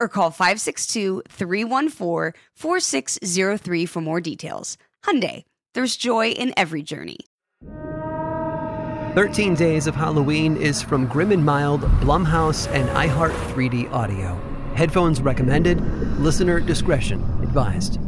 or call 562-314-4603 for more details. Hyundai, there's joy in every journey. 13 Days of Halloween is from Grim and Mild, Blumhouse, and iHeart 3D Audio. Headphones recommended. Listener discretion advised.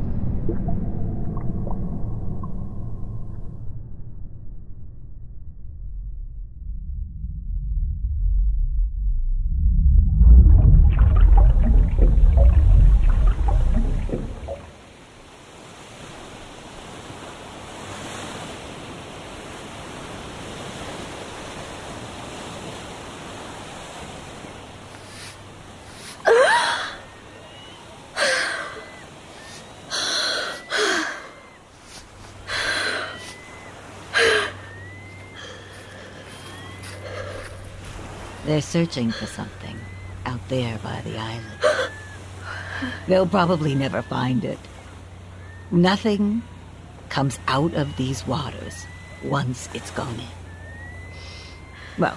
They're searching for something out there by the island. They'll probably never find it. Nothing comes out of these waters once it's gone in. Well,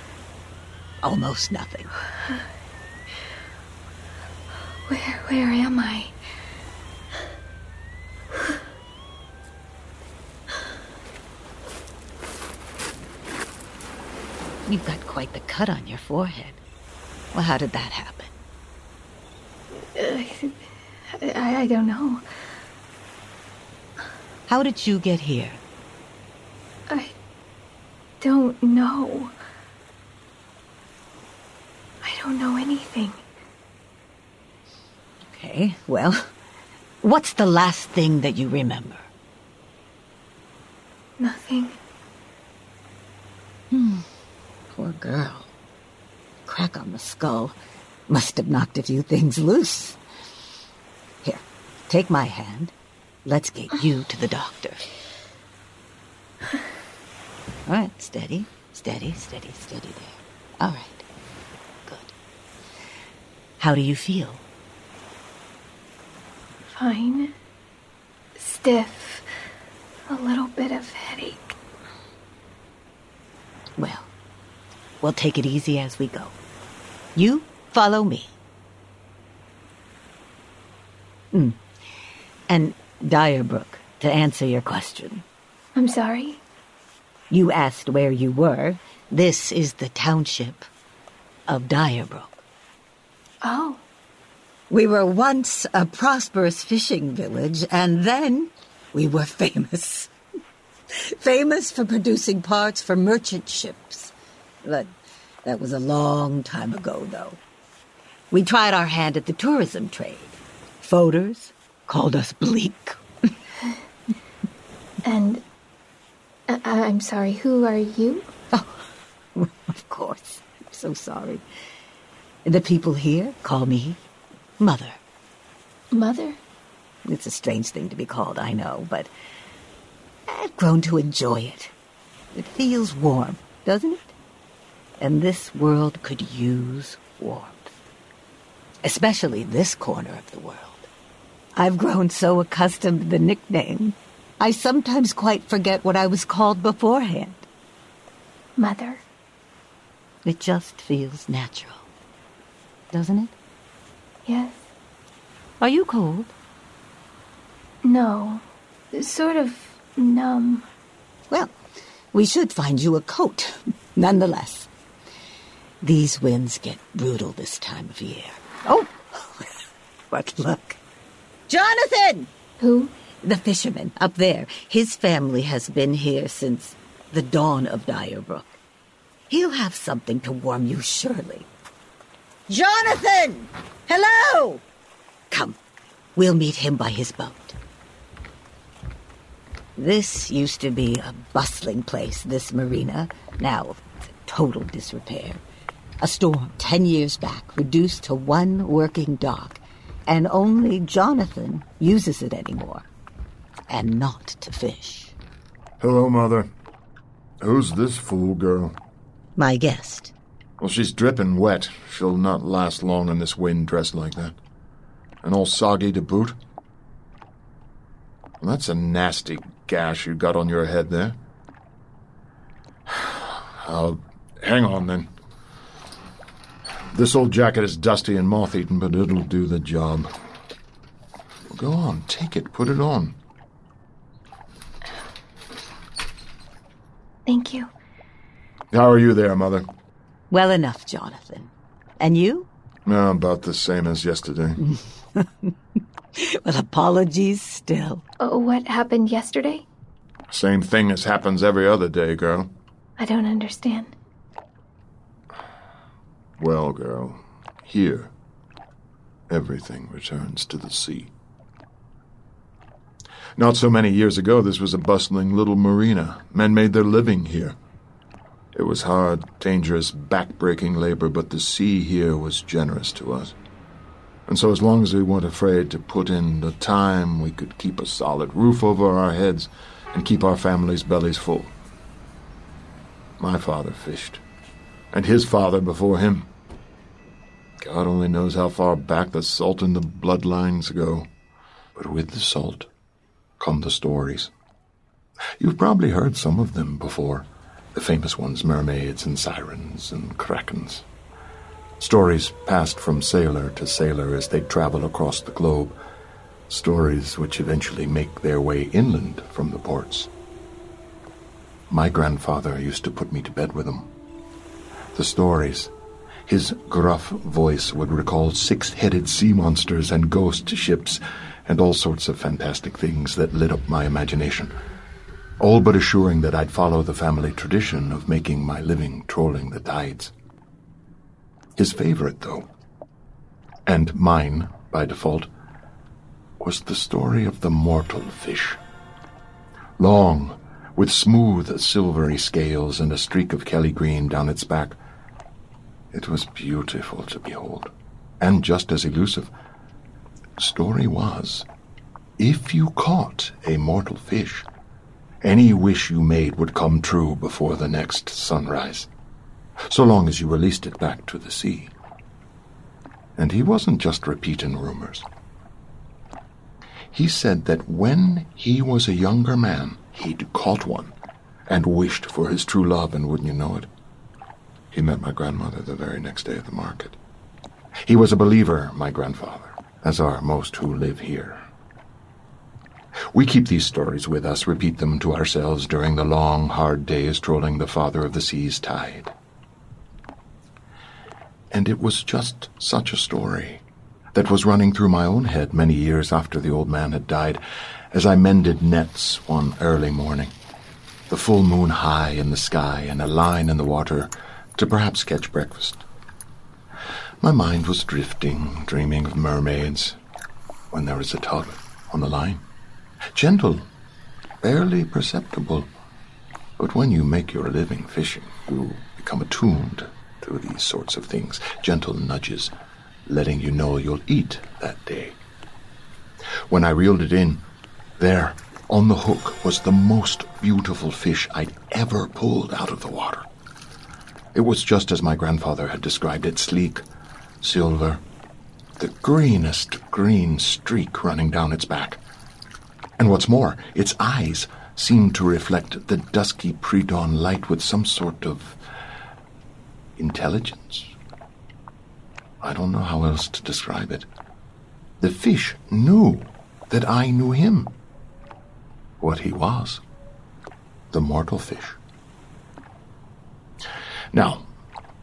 almost nothing. Where where am I? You've got quite the cut on your forehead. Well, how did that happen? I, I don't know. How did you get here? I don't know. I don't know anything. Okay, well, what's the last thing that you remember? Nothing. Poor girl. Crack on the skull must have knocked a few things loose. Here, take my hand. Let's get you to the doctor. All right, steady, steady, steady, steady there. All right, good. How do you feel? Fine. Stiff. A little bit of headache. Well, we'll take it easy as we go. You follow me. Mm. And Dyerbrook, to answer your question, I'm sorry. you asked where you were. This is the township of Dyerbrook. Oh, We were once a prosperous fishing village, and then we were famous. famous for producing parts for merchant ships. But that was a long time ago, though. We tried our hand at the tourism trade. Voters called us bleak. and I, I'm sorry. Who are you? Oh, of course. I'm so sorry. The people here call me Mother. Mother? It's a strange thing to be called, I know, but I've grown to enjoy it. It feels warm, doesn't it? And this world could use warmth. Especially this corner of the world. I've grown so accustomed to the nickname, I sometimes quite forget what I was called beforehand. Mother. It just feels natural, doesn't it? Yes. Are you cold? No. Sort of numb. Well, we should find you a coat, nonetheless. These winds get brutal this time of year. Oh, but look. Jonathan! Who? The fisherman up there. His family has been here since the dawn of Dyrebrook. He'll have something to warm you, surely. Jonathan! Hello! Come, we'll meet him by his boat. This used to be a bustling place, this marina. Now, total disrepair. A storm ten years back reduced to one working dock, and only Jonathan uses it anymore. And not to fish. Hello, Mother. Who's this fool girl? My guest. Well, she's dripping wet. She'll not last long in this wind dressed like that. And all soggy to boot. Well, that's a nasty gash you got on your head there. I'll hang on then. This old jacket is dusty and moth eaten, but it'll do the job. Go on, take it, put it on. Thank you. How are you there, Mother? Well enough, Jonathan. And you? No, about the same as yesterday. Well, apologies still. Oh, what happened yesterday? Same thing as happens every other day, girl. I don't understand. Well, girl, here, everything returns to the sea. Not so many years ago, this was a bustling little marina. Men made their living here. It was hard, dangerous, back-breaking labor, but the sea here was generous to us. And so, as long as we weren't afraid to put in the time, we could keep a solid roof over our heads and keep our families' bellies full. My father fished, and his father before him. God only knows how far back the salt in the bloodlines go. But with the salt come the stories. You've probably heard some of them before the famous ones mermaids and sirens and krakens. Stories passed from sailor to sailor as they travel across the globe. Stories which eventually make their way inland from the ports. My grandfather used to put me to bed with them. The stories. His gruff voice would recall six headed sea monsters and ghost ships and all sorts of fantastic things that lit up my imagination. All but assuring that I'd follow the family tradition of making my living trolling the tides. His favorite, though, and mine by default, was the story of the mortal fish. Long, with smooth, silvery scales and a streak of kelly green down its back. It was beautiful to behold, and just as elusive. Story was, if you caught a mortal fish, any wish you made would come true before the next sunrise so long as you released it back to the sea. And he wasn't just repeating rumors. He said that when he was a younger man, he'd caught one and wished for his true love, and wouldn't you know it? He met my grandmother the very next day at the market. He was a believer, my grandfather, as are most who live here. We keep these stories with us, repeat them to ourselves during the long, hard days trolling the Father of the Sea's tide. And it was just such a story that was running through my own head many years after the old man had died, as I mended nets one early morning. The full moon high in the sky and a line in the water to perhaps catch breakfast. My mind was drifting, dreaming of mermaids, when there was a tug on the line. Gentle, barely perceptible. But when you make your living fishing, you become attuned to these sorts of things, gentle nudges, letting you know you'll eat that day. When I reeled it in, there, on the hook, was the most beautiful fish I'd ever pulled out of the water. It was just as my grandfather had described it sleek, silver, the greenest green streak running down its back. And what's more, its eyes seemed to reflect the dusky pre dawn light with some sort of intelligence. I don't know how else to describe it. The fish knew that I knew him. What he was. The mortal fish. Now,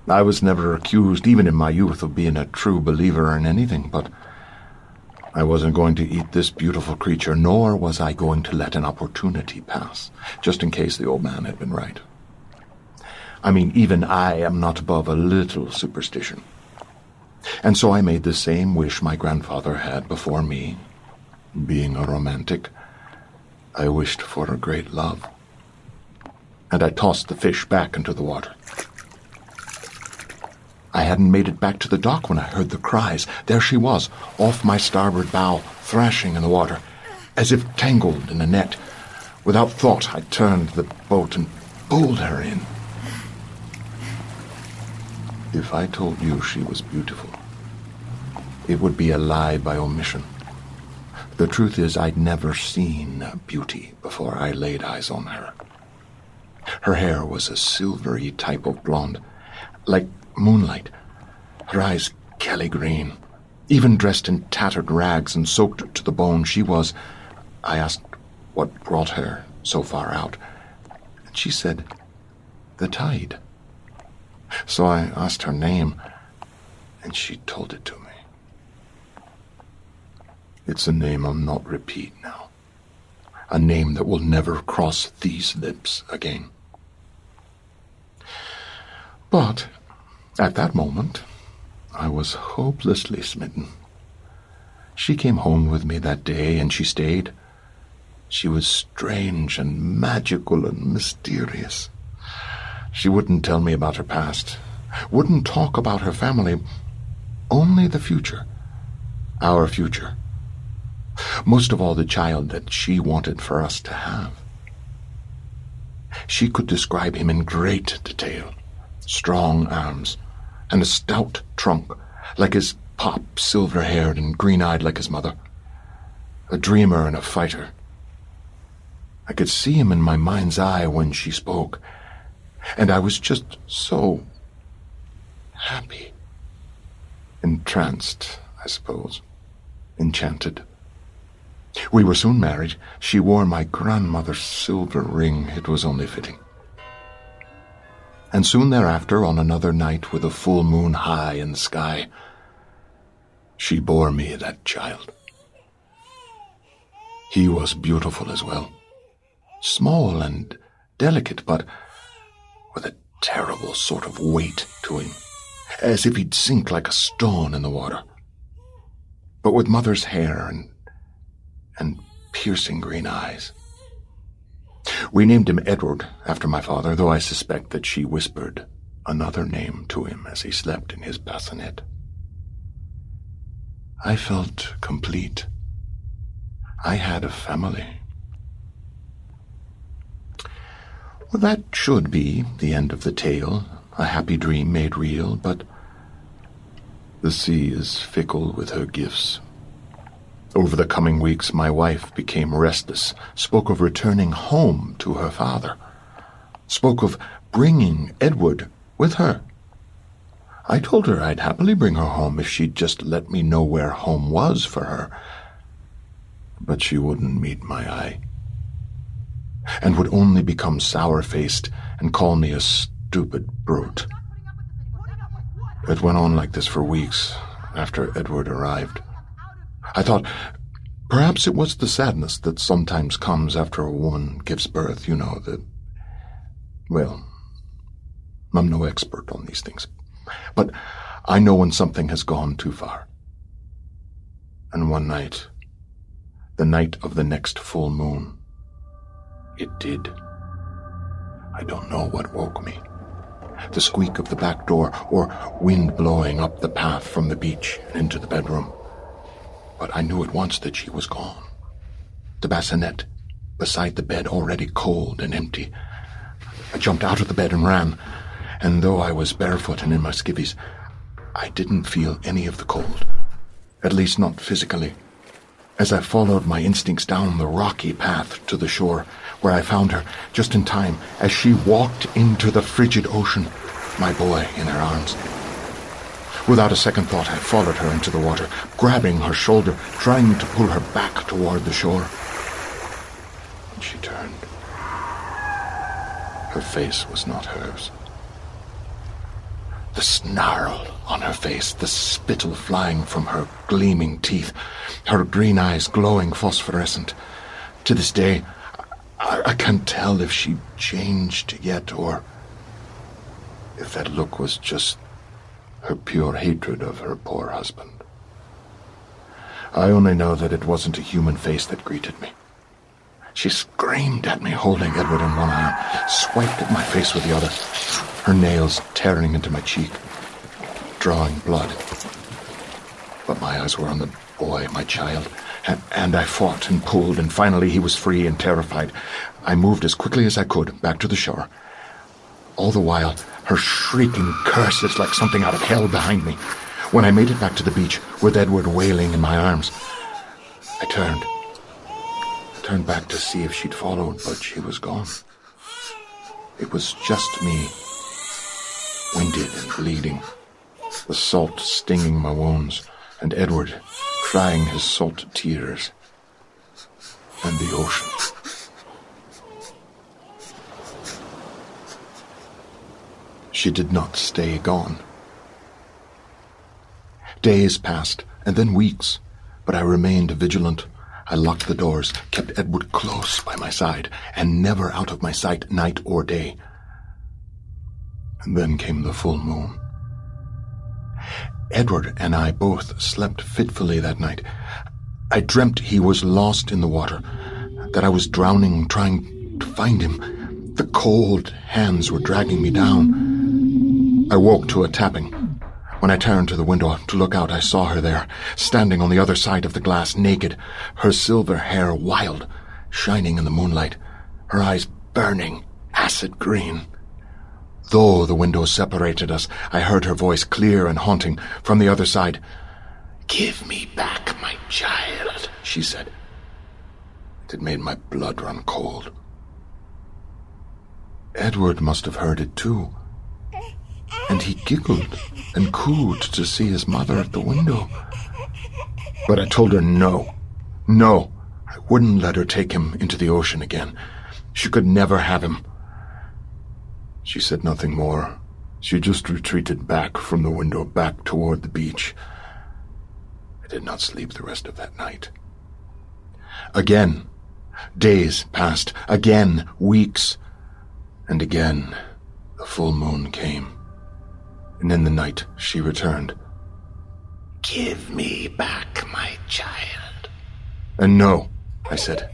I was never accused, even in my youth, of being a true believer in anything, but I wasn't going to eat this beautiful creature, nor was I going to let an opportunity pass, just in case the old man had been right. I mean, even I am not above a little superstition. And so I made the same wish my grandfather had before me. Being a romantic, I wished for a great love. And I tossed the fish back into the water. I hadn't made it back to the dock when I heard the cries. There she was, off my starboard bow, thrashing in the water, as if tangled in a net. Without thought, I turned the boat and pulled her in. If I told you she was beautiful, it would be a lie by omission. The truth is, I'd never seen beauty before I laid eyes on her. Her hair was a silvery type of blonde, like moonlight. Her eyes Kelly green. Even dressed in tattered rags and soaked to the bone, she was. I asked what brought her so far out, and she said, The tide. So I asked her name, and she told it to me. It's a name I'll not repeat now. A name that will never cross these lips again. But at that moment, I was hopelessly smitten. She came home with me that day, and she stayed. She was strange and magical and mysterious. She wouldn't tell me about her past, wouldn't talk about her family, only the future. Our future. Most of all, the child that she wanted for us to have. She could describe him in great detail strong arms, and a stout trunk, like his pop, silver haired and green eyed like his mother. A dreamer and a fighter. I could see him in my mind's eye when she spoke, and I was just so happy. Entranced, I suppose. Enchanted. We were soon married. She wore my grandmother's silver ring. It was only fitting and soon thereafter, on another night with a full moon high in the sky, she bore me that child. He was beautiful as well, small and delicate, but with a terrible sort of weight to him, as if he'd sink like a stone in the water. But with mother's hair and and piercing green eyes. We named him Edward after my father, though I suspect that she whispered another name to him as he slept in his bassinet. I felt complete. I had a family. Well, that should be the end of the tale, a happy dream made real, but the sea is fickle with her gifts. Over the coming weeks, my wife became restless, spoke of returning home to her father, spoke of bringing Edward with her. I told her I'd happily bring her home if she'd just let me know where home was for her. But she wouldn't meet my eye, and would only become sour faced and call me a stupid brute. It went on like this for weeks after Edward arrived. I thought perhaps it was the sadness that sometimes comes after a woman gives birth, you know, that. Well, I'm no expert on these things, but I know when something has gone too far. And one night, the night of the next full moon, it did. I don't know what woke me. The squeak of the back door, or wind blowing up the path from the beach and into the bedroom but I knew at once that she was gone. The bassinet beside the bed already cold and empty. I jumped out of the bed and ran, and though I was barefoot and in my skivvies, I didn't feel any of the cold, at least not physically. As I followed my instincts down the rocky path to the shore, where I found her just in time as she walked into the frigid ocean, my boy in her arms. Without a second thought, I followed her into the water, grabbing her shoulder, trying to pull her back toward the shore. And she turned. Her face was not hers. The snarl on her face, the spittle flying from her gleaming teeth, her green eyes glowing phosphorescent. To this day, I, I can't tell if she changed yet or if that look was just her pure hatred of her poor husband. I only know that it wasn't a human face that greeted me. She screamed at me, holding Edward in one arm, swiped at my face with the other, her nails tearing into my cheek, drawing blood. But my eyes were on the boy, my child, and, and I fought and pulled, and finally he was free and terrified. I moved as quickly as I could back to the shore. All the while, her shrieking curses like something out of hell behind me. When I made it back to the beach, with Edward wailing in my arms, I turned. I turned back to see if she'd followed, but she was gone. It was just me, winded and bleeding, the salt stinging my wounds, and Edward crying his salt tears, and the ocean. She did not stay gone. Days passed, and then weeks, but I remained vigilant. I locked the doors, kept Edward close by my side, and never out of my sight night or day. And then came the full moon. Edward and I both slept fitfully that night. I dreamt he was lost in the water, that I was drowning trying to find him. The cold hands were dragging me down. I woke to a tapping. When I turned to the window to look out, I saw her there, standing on the other side of the glass, naked, her silver hair wild, shining in the moonlight, her eyes burning, acid green. Though the window separated us, I heard her voice clear and haunting from the other side. Give me back my child, she said. It made my blood run cold. Edward must have heard it too and he giggled and cooed to see his mother at the window. But I told her no, no, I wouldn't let her take him into the ocean again. She could never have him. She said nothing more. She just retreated back from the window, back toward the beach. I did not sleep the rest of that night. Again, days passed, again, weeks, and again the full moon came and in the night she returned. Give me back my child. And no, I said.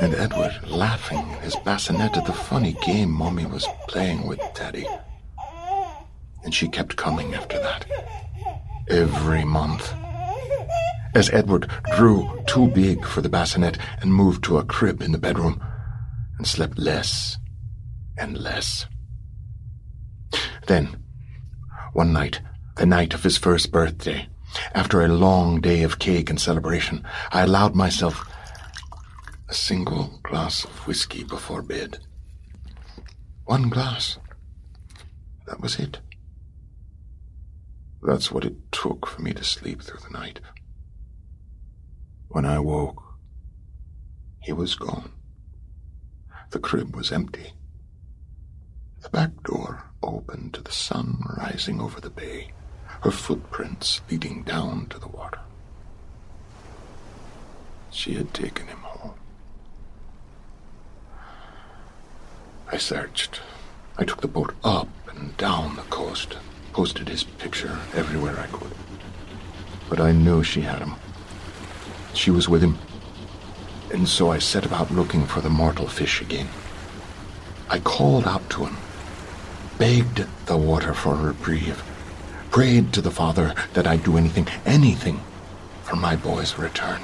And Edward, laughing in his bassinet at the funny game Mommy was playing with Daddy. And she kept coming after that. Every month. As Edward grew too big for the bassinet and moved to a crib in the bedroom and slept less and less. Then, one night, the night of his first birthday, after a long day of cake and celebration, I allowed myself a single glass of whiskey before bed. One glass. That was it. That's what it took for me to sleep through the night. When I woke, he was gone. The crib was empty. The back door open to the sun rising over the bay, her footprints leading down to the water. She had taken him home. I searched. I took the boat up and down the coast, posted his picture everywhere I could. But I knew she had him. She was with him. And so I set about looking for the mortal fish again. I called out to him begged the water for reprieve, prayed to the Father that I'd do anything, anything, for my boy's return.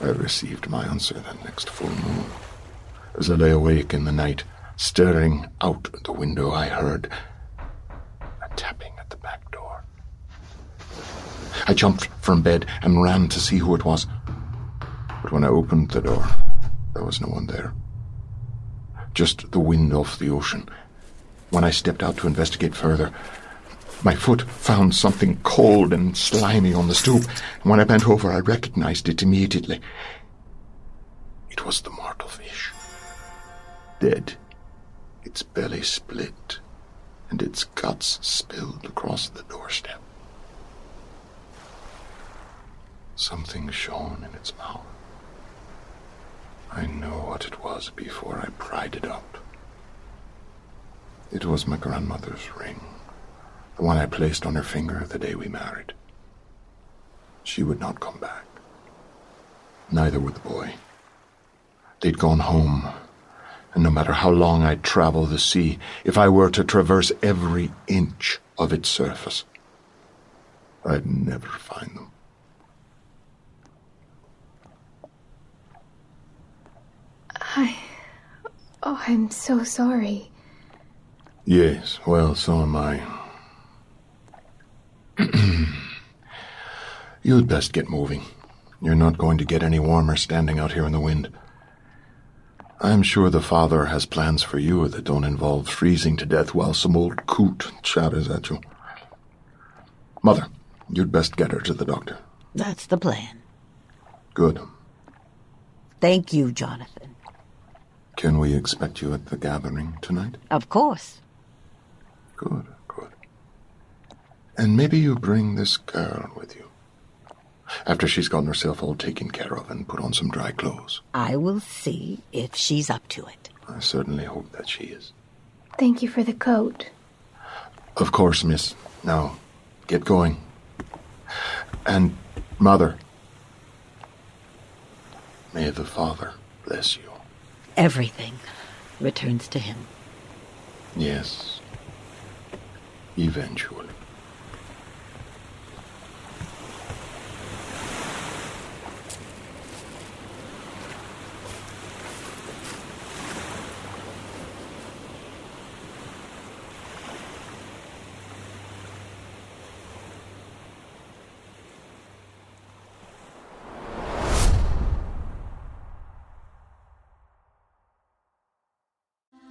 I received my answer that next full moon. As I lay awake in the night, staring out the window, I heard a tapping at the back door. I jumped from bed and ran to see who it was. But when I opened the door, there was no one there just the wind off the ocean. When I stepped out to investigate further, my foot found something cold and slimy on the stoop, and when I bent over, I recognized it immediately. It was the mortal fish. Dead, its belly split, and its guts spilled across the doorstep. Something shone in its mouth. I know what it was before I pried it up. It was my grandmother's ring, the one I placed on her finger the day we married. She would not come back. Neither would the boy. They'd gone home, and no matter how long I'd travel the sea, if I were to traverse every inch of its surface, I'd never find them. I. Oh, I'm so sorry. Yes, well, so am I. You'd best get moving. You're not going to get any warmer standing out here in the wind. I'm sure the father has plans for you that don't involve freezing to death while some old coot chatters at you. Mother, you'd best get her to the doctor. That's the plan. Good. Thank you, Jonathan. Can we expect you at the gathering tonight? Of course. Good, good. And maybe you bring this girl with you. After she's gotten herself all taken care of and put on some dry clothes. I will see if she's up to it. I certainly hope that she is. Thank you for the coat. Of course, miss. Now, get going. And, Mother, may the Father bless you. Everything returns to him. Yes. Eventually.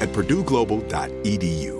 at purdueglobal.edu.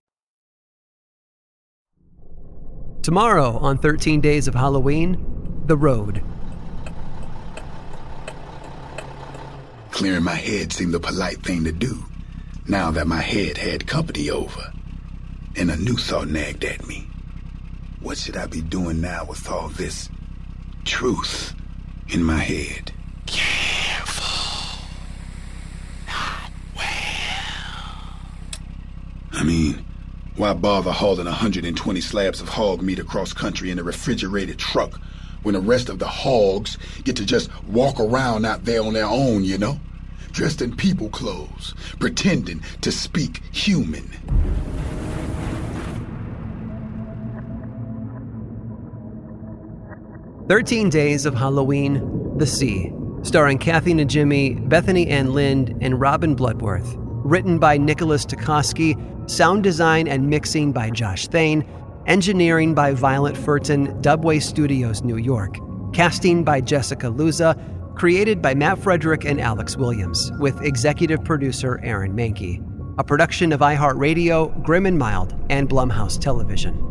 Tomorrow, on 13 Days of Halloween, The Road. Clearing my head seemed the polite thing to do, now that my head had company over. And a new thought nagged at me. What should I be doing now with all this truth in my head? Careful. Not well. I mean, why bother hauling 120 slabs of hog meat across country in a refrigerated truck when the rest of the hogs get to just walk around out there on their own, you know? Dressed in people clothes, pretending to speak human. Thirteen Days of Halloween, The Sea, starring Kathy Najimy, Bethany Anne Lind, and Robin Bloodworth. Written by Nicholas Tecosky, sound design and mixing by Josh Thane, engineering by Violet Furton, Dubway Studios, New York. Casting by Jessica Luza, created by Matt Frederick and Alex Williams, with executive producer Aaron Mahnke. A production of iHeartRadio, Grim and Mild, and Blumhouse Television.